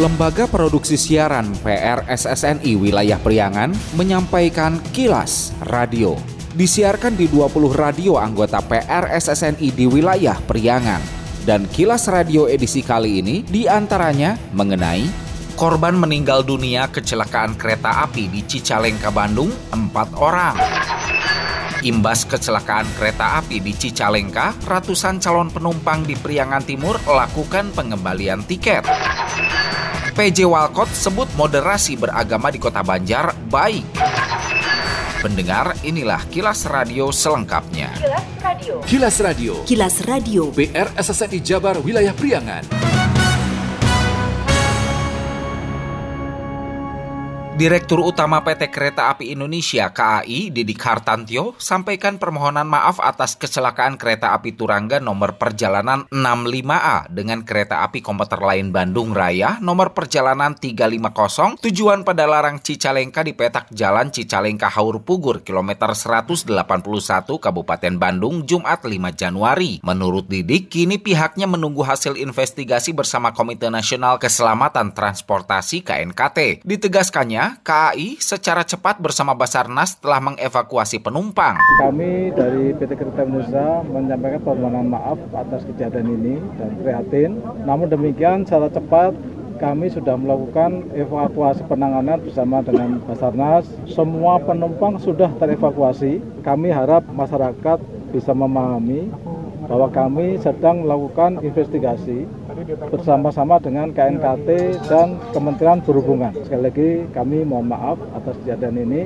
Lembaga Produksi Siaran PRSSNI Wilayah Priangan menyampaikan kilas radio. Disiarkan di 20 radio anggota PRSSNI di wilayah Priangan. Dan kilas radio edisi kali ini di antaranya mengenai korban meninggal dunia kecelakaan kereta api di Cicalengka, Bandung, 4 orang. Imbas kecelakaan kereta api di Cicalengka, ratusan calon penumpang di Priangan Timur lakukan pengembalian tiket. PJ Walcott sebut moderasi beragama di Kota Banjar baik. Pendengar, inilah kilas radio selengkapnya. Kilas Radio. Kilas Radio. Kilas Radio. PR SSNI Jabar Wilayah Priangan. Direktur Utama PT Kereta Api Indonesia KAI, Didik Hartantio, sampaikan permohonan maaf atas kecelakaan kereta api Turangga nomor perjalanan 65A dengan kereta api komuter lain Bandung Raya nomor perjalanan 350 tujuan pada Larang Cicalengka di petak Jalan Cicalengka Haur Pugur kilometer 181 Kabupaten Bandung Jumat 5 Januari. Menurut Didik, kini pihaknya menunggu hasil investigasi bersama Komite Nasional Keselamatan Transportasi KNKT. Ditegaskannya, KAI secara cepat bersama Basarnas telah mengevakuasi penumpang. Kami dari PT Kereta Indonesia menyampaikan permohonan maaf atas kejadian ini dan prihatin. Namun demikian secara cepat kami sudah melakukan evakuasi penanganan bersama dengan Basarnas. Semua penumpang sudah terevakuasi. Kami harap masyarakat bisa memahami bahwa kami sedang melakukan investigasi bersama-sama dengan KNKT dan Kementerian Perhubungan. Sekali lagi kami mohon maaf atas kejadian ini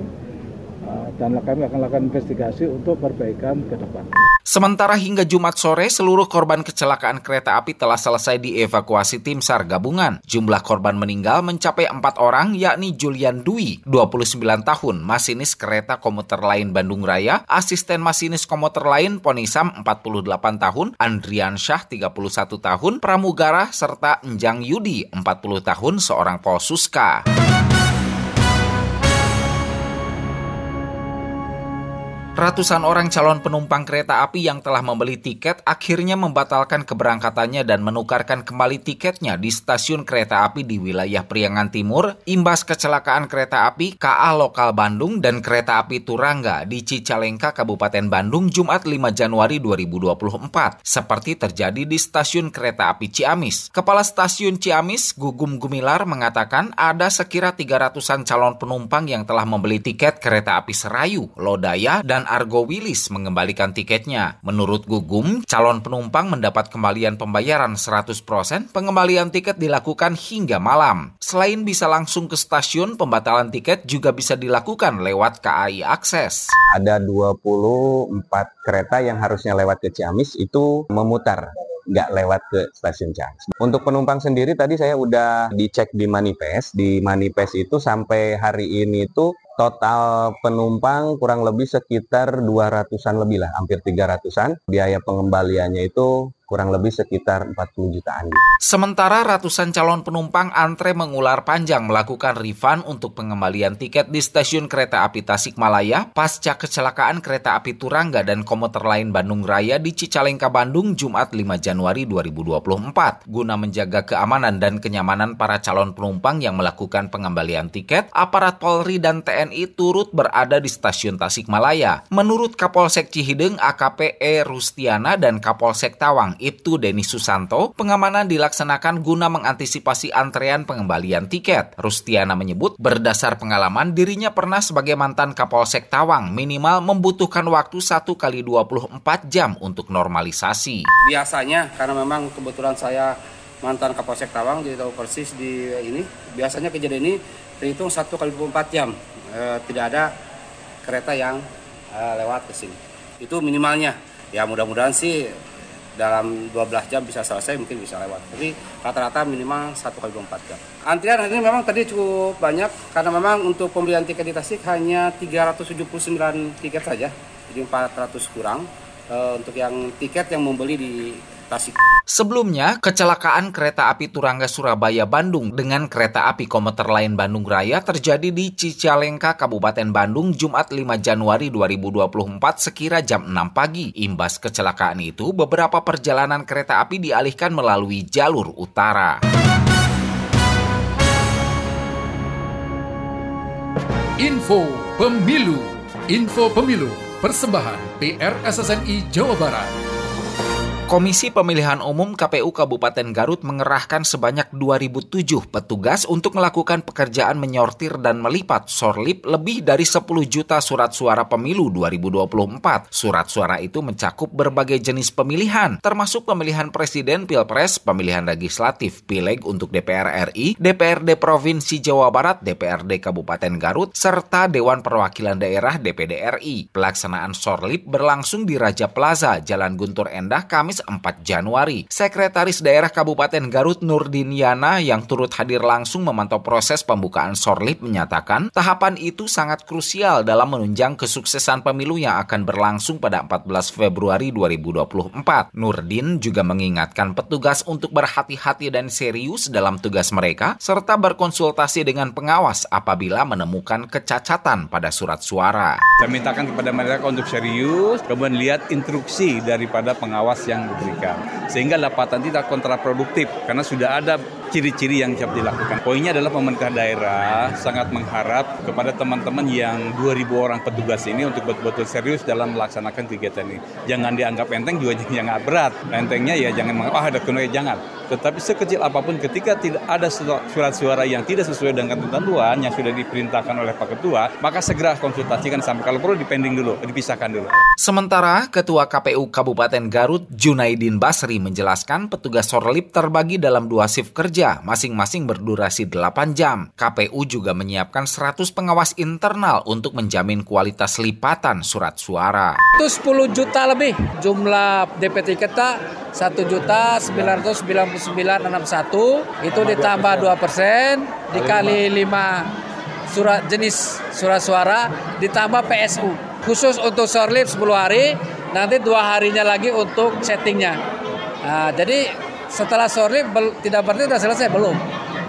dan kami akan lakukan investigasi untuk perbaikan ke depan. Sementara hingga Jumat sore, seluruh korban kecelakaan kereta api telah selesai dievakuasi tim SAR gabungan. Jumlah korban meninggal mencapai empat orang, yakni Julian Dwi, 29 tahun, masinis kereta komuter lain Bandung Raya, asisten masinis komuter lain Ponisam, 48 tahun, Andrian Syah, 31 tahun, Pramugara, serta Enjang Yudi, 40 tahun, seorang Polsuska. Ratusan orang calon penumpang kereta api yang telah membeli tiket akhirnya membatalkan keberangkatannya dan menukarkan kembali tiketnya di stasiun kereta api di wilayah Priangan Timur imbas kecelakaan kereta api KA Lokal Bandung dan kereta api Turangga di Cicalengka, Kabupaten Bandung Jumat 5 Januari 2024 seperti terjadi di stasiun kereta api Ciamis. Kepala stasiun Ciamis, Gugum Gumilar mengatakan ada sekira 300-an calon penumpang yang telah membeli tiket kereta api Serayu, Lodaya, dan Argo Wilis mengembalikan tiketnya. Menurut Gugum, calon penumpang mendapat kembalian pembayaran 100%, pengembalian tiket dilakukan hingga malam. Selain bisa langsung ke stasiun, pembatalan tiket juga bisa dilakukan lewat KAI Akses. Ada 24 kereta yang harusnya lewat ke Ciamis itu memutar nggak lewat ke stasiun Ciamis. Untuk penumpang sendiri tadi saya udah dicek di manifest. Di manifest itu sampai hari ini tuh total penumpang kurang lebih sekitar 200-an lebih lah, hampir 300-an. Biaya pengembaliannya itu kurang lebih sekitar 40 jutaan. Sementara ratusan calon penumpang antre mengular panjang melakukan refund untuk pengembalian tiket di stasiun kereta api Tasikmalaya pasca kecelakaan kereta api Turangga dan komuter lain Bandung Raya di Cicalengka, Bandung Jumat 5 Januari 2024. Guna menjaga keamanan dan kenyamanan para calon penumpang yang melakukan pengembalian tiket, aparat Polri dan TNI turut berada di stasiun Tasikmalaya. Menurut Kapolsek Cihideng AKP E Rustiana dan Kapolsek Tawang Ibtu Denis Susanto, pengamanan dilaksanakan guna mengantisipasi antrean pengembalian tiket. Rustiana menyebut berdasar pengalaman dirinya pernah sebagai mantan Kapolsek Tawang minimal membutuhkan waktu 1 kali 24 jam untuk normalisasi. Biasanya karena memang kebetulan saya mantan Kapolsek Tawang jadi tahu persis di ini biasanya kejadian ini terhitung 1 kali 24 jam e, tidak ada kereta yang e, lewat ke sini itu minimalnya ya mudah-mudahan sih dalam 12 jam bisa selesai mungkin bisa lewat. Tapi rata-rata minimal 1 kali 24 jam. Antrian hari ini memang tadi cukup banyak karena memang untuk pembelian tiket di Tasik hanya 379 tiket saja. Jadi 400 kurang. E, untuk yang tiket yang membeli di Tasik. Sebelumnya, kecelakaan kereta api Turangga Surabaya Bandung dengan kereta api komuter lain Bandung Raya terjadi di Cicalengka, Kabupaten Bandung, Jumat 5 Januari 2024 sekira jam 6 pagi. Imbas kecelakaan itu, beberapa perjalanan kereta api dialihkan melalui jalur utara. Info Pemilu Info Pemilu Persembahan PRSSNI Jawa Barat Komisi Pemilihan Umum KPU Kabupaten Garut mengerahkan sebanyak 2007 petugas untuk melakukan pekerjaan menyortir dan melipat sorlip lebih dari 10 juta surat suara pemilu 2024. Surat suara itu mencakup berbagai jenis pemilihan, termasuk pemilihan presiden pilpres, pemilihan legislatif, pileg untuk DPR RI, DPRD Provinsi Jawa Barat, DPRD Kabupaten Garut, serta Dewan Perwakilan Daerah DPD RI. Pelaksanaan sorlip berlangsung di Raja Plaza, Jalan Guntur Endah, Kamis Kamis 4 Januari. Sekretaris Daerah Kabupaten Garut Nurdin Yana yang turut hadir langsung memantau proses pembukaan Sorlip menyatakan tahapan itu sangat krusial dalam menunjang kesuksesan pemilu yang akan berlangsung pada 14 Februari 2024. Nurdin juga mengingatkan petugas untuk berhati-hati dan serius dalam tugas mereka serta berkonsultasi dengan pengawas apabila menemukan kecacatan pada surat suara. Saya mintakan kepada mereka untuk serius, kemudian lihat instruksi daripada pengawas yang diberikan. Sehingga dapatan tidak kontraproduktif karena sudah ada ciri-ciri yang siap dilakukan. Poinnya adalah pemerintah daerah sangat mengharap kepada teman-teman yang 2000 orang petugas ini untuk betul-betul serius dalam melaksanakan kegiatan ini. Jangan dianggap enteng juga jangan berat. Entengnya ya jangan menganggap ah ada kuno jangan. Tetapi sekecil apa pun ketika tidak ada surat suara yang tidak sesuai dengan ketentuan yang sudah diperintahkan oleh Pak Ketua, maka segera konsultasikan sampai kalau perlu dipending dulu, dipisahkan dulu. Sementara Ketua KPU Kabupaten Garut Junaidin Basri menjelaskan petugas Sorlip terbagi dalam dua shift kerja masing-masing berdurasi 8 jam. KPU juga menyiapkan 100 pengawas internal untuk menjamin kualitas lipatan surat suara. Itu 10 juta lebih. Jumlah DPT kita 1 juta 99961 itu ditambah 2 persen dikali 5 surat jenis surat suara ditambah PSU khusus untuk sorlip 10 hari nanti dua harinya lagi untuk settingnya nah, jadi setelah bel, tidak berarti sudah selesai belum.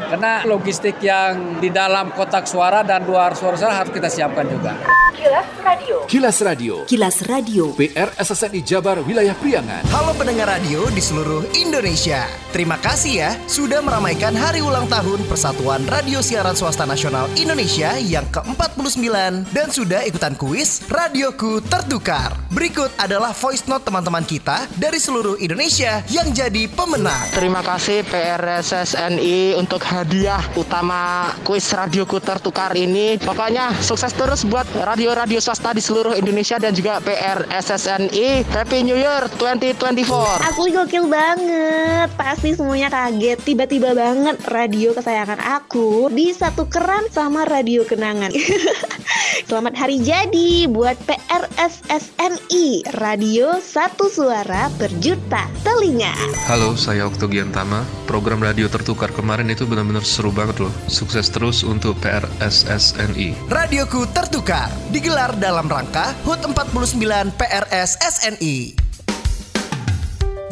Karena logistik yang di dalam kotak suara dan luar suara harus kita siapkan juga. Kilas Radio. Kilas Radio. Kilas Radio. PR SSNI Jabar Wilayah Priangan. Halo pendengar radio di seluruh Indonesia. Terima kasih ya sudah meramaikan hari ulang tahun Persatuan Radio Siaran Swasta Nasional Indonesia yang ke-49 dan sudah ikutan kuis Radioku Tertukar. Berikut adalah voice note teman-teman kita dari seluruh Indonesia yang jadi pemenang. Terima kasih PRSSNI untuk hadiah utama kuis Radioku Tertukar ini. Pokoknya sukses terus buat radio radio swasta di seluruh Indonesia dan juga PR SSNI. Happy New Year 2024. Aku gokil banget. Pasti semuanya kaget. Tiba-tiba banget radio kesayangan aku bisa tukeran sama radio kenangan. Selamat hari jadi buat PRSSNI Radio Satu Suara Berjuta Telinga. Halo, saya Oktogian Tama. Program radio tertukar kemarin itu benar-benar seru banget loh. Sukses terus untuk PRSSNI. Radioku tertukar digelar dalam rangka HUT 49 PRS SNI.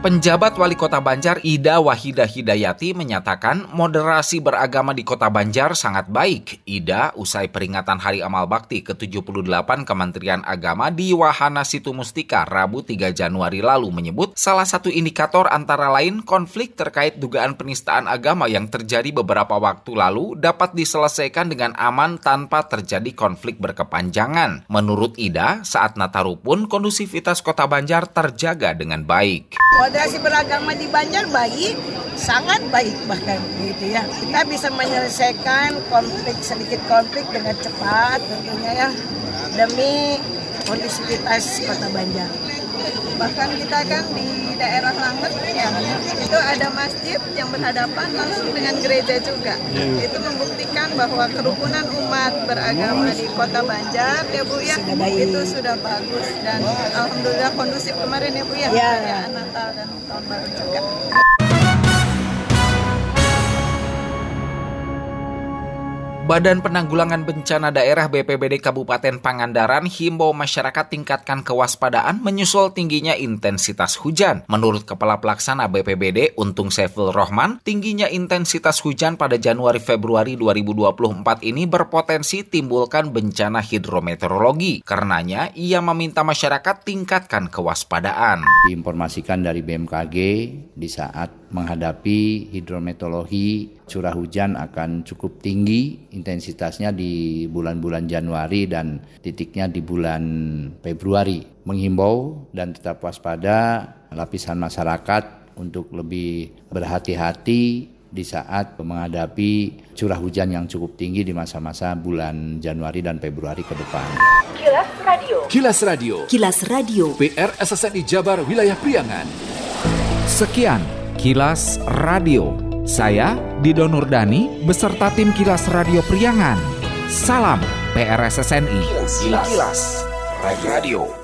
Penjabat Wali Kota Banjar Ida Wahida Hidayati menyatakan moderasi beragama di Kota Banjar sangat baik. Ida usai peringatan Hari Amal Bakti ke-78 Kementerian Agama di Wahana Situ Mustika Rabu 3 Januari lalu menyebut salah satu indikator antara lain konflik terkait dugaan penistaan agama yang terjadi beberapa waktu lalu dapat diselesaikan dengan aman tanpa terjadi konflik berkepanjangan. Menurut Ida, saat Nataru pun kondusivitas Kota Banjar terjaga dengan baik moderasi beragama di Banjar baik, sangat baik bahkan gitu ya. Kita bisa menyelesaikan konflik sedikit konflik dengan cepat tentunya ya demi kondisivitas Kota Banjar. Bahkan kita kan di daerah Langet ya, itu ada masjid yang berhadapan langsung dengan gereja juga. Yeah. Itu membuktikan bahwa kerukunan umat beragama di Kota Banjar ya Bu ya itu sudah bagus dan alhamdulillah kondusif kemarin ya Bu ya, yeah. ya Natal dan tahun baru juga. Badan Penanggulangan Bencana Daerah BPBD Kabupaten Pangandaran himbau masyarakat tingkatkan kewaspadaan menyusul tingginya intensitas hujan. Menurut Kepala Pelaksana BPBD Untung Saiful Rohman, tingginya intensitas hujan pada Januari-Februari 2024 ini berpotensi timbulkan bencana hidrometeorologi. Karenanya, ia meminta masyarakat tingkatkan kewaspadaan. Diinformasikan dari BMKG di saat menghadapi hidrometeorologi curah hujan akan cukup tinggi intensitasnya di bulan-bulan Januari dan titiknya di bulan Februari. Menghimbau dan tetap waspada lapisan masyarakat untuk lebih berhati-hati di saat menghadapi curah hujan yang cukup tinggi di masa-masa bulan Januari dan Februari ke depan. Kilas Radio. Kilas Radio. Kilas Radio. PR SSNI Jabar Wilayah Priangan. Sekian Kilas Radio. Saya Dido Nurdani beserta tim Kilas Radio Priangan. Salam PRSSNI. Kilas, Kilas. Radio.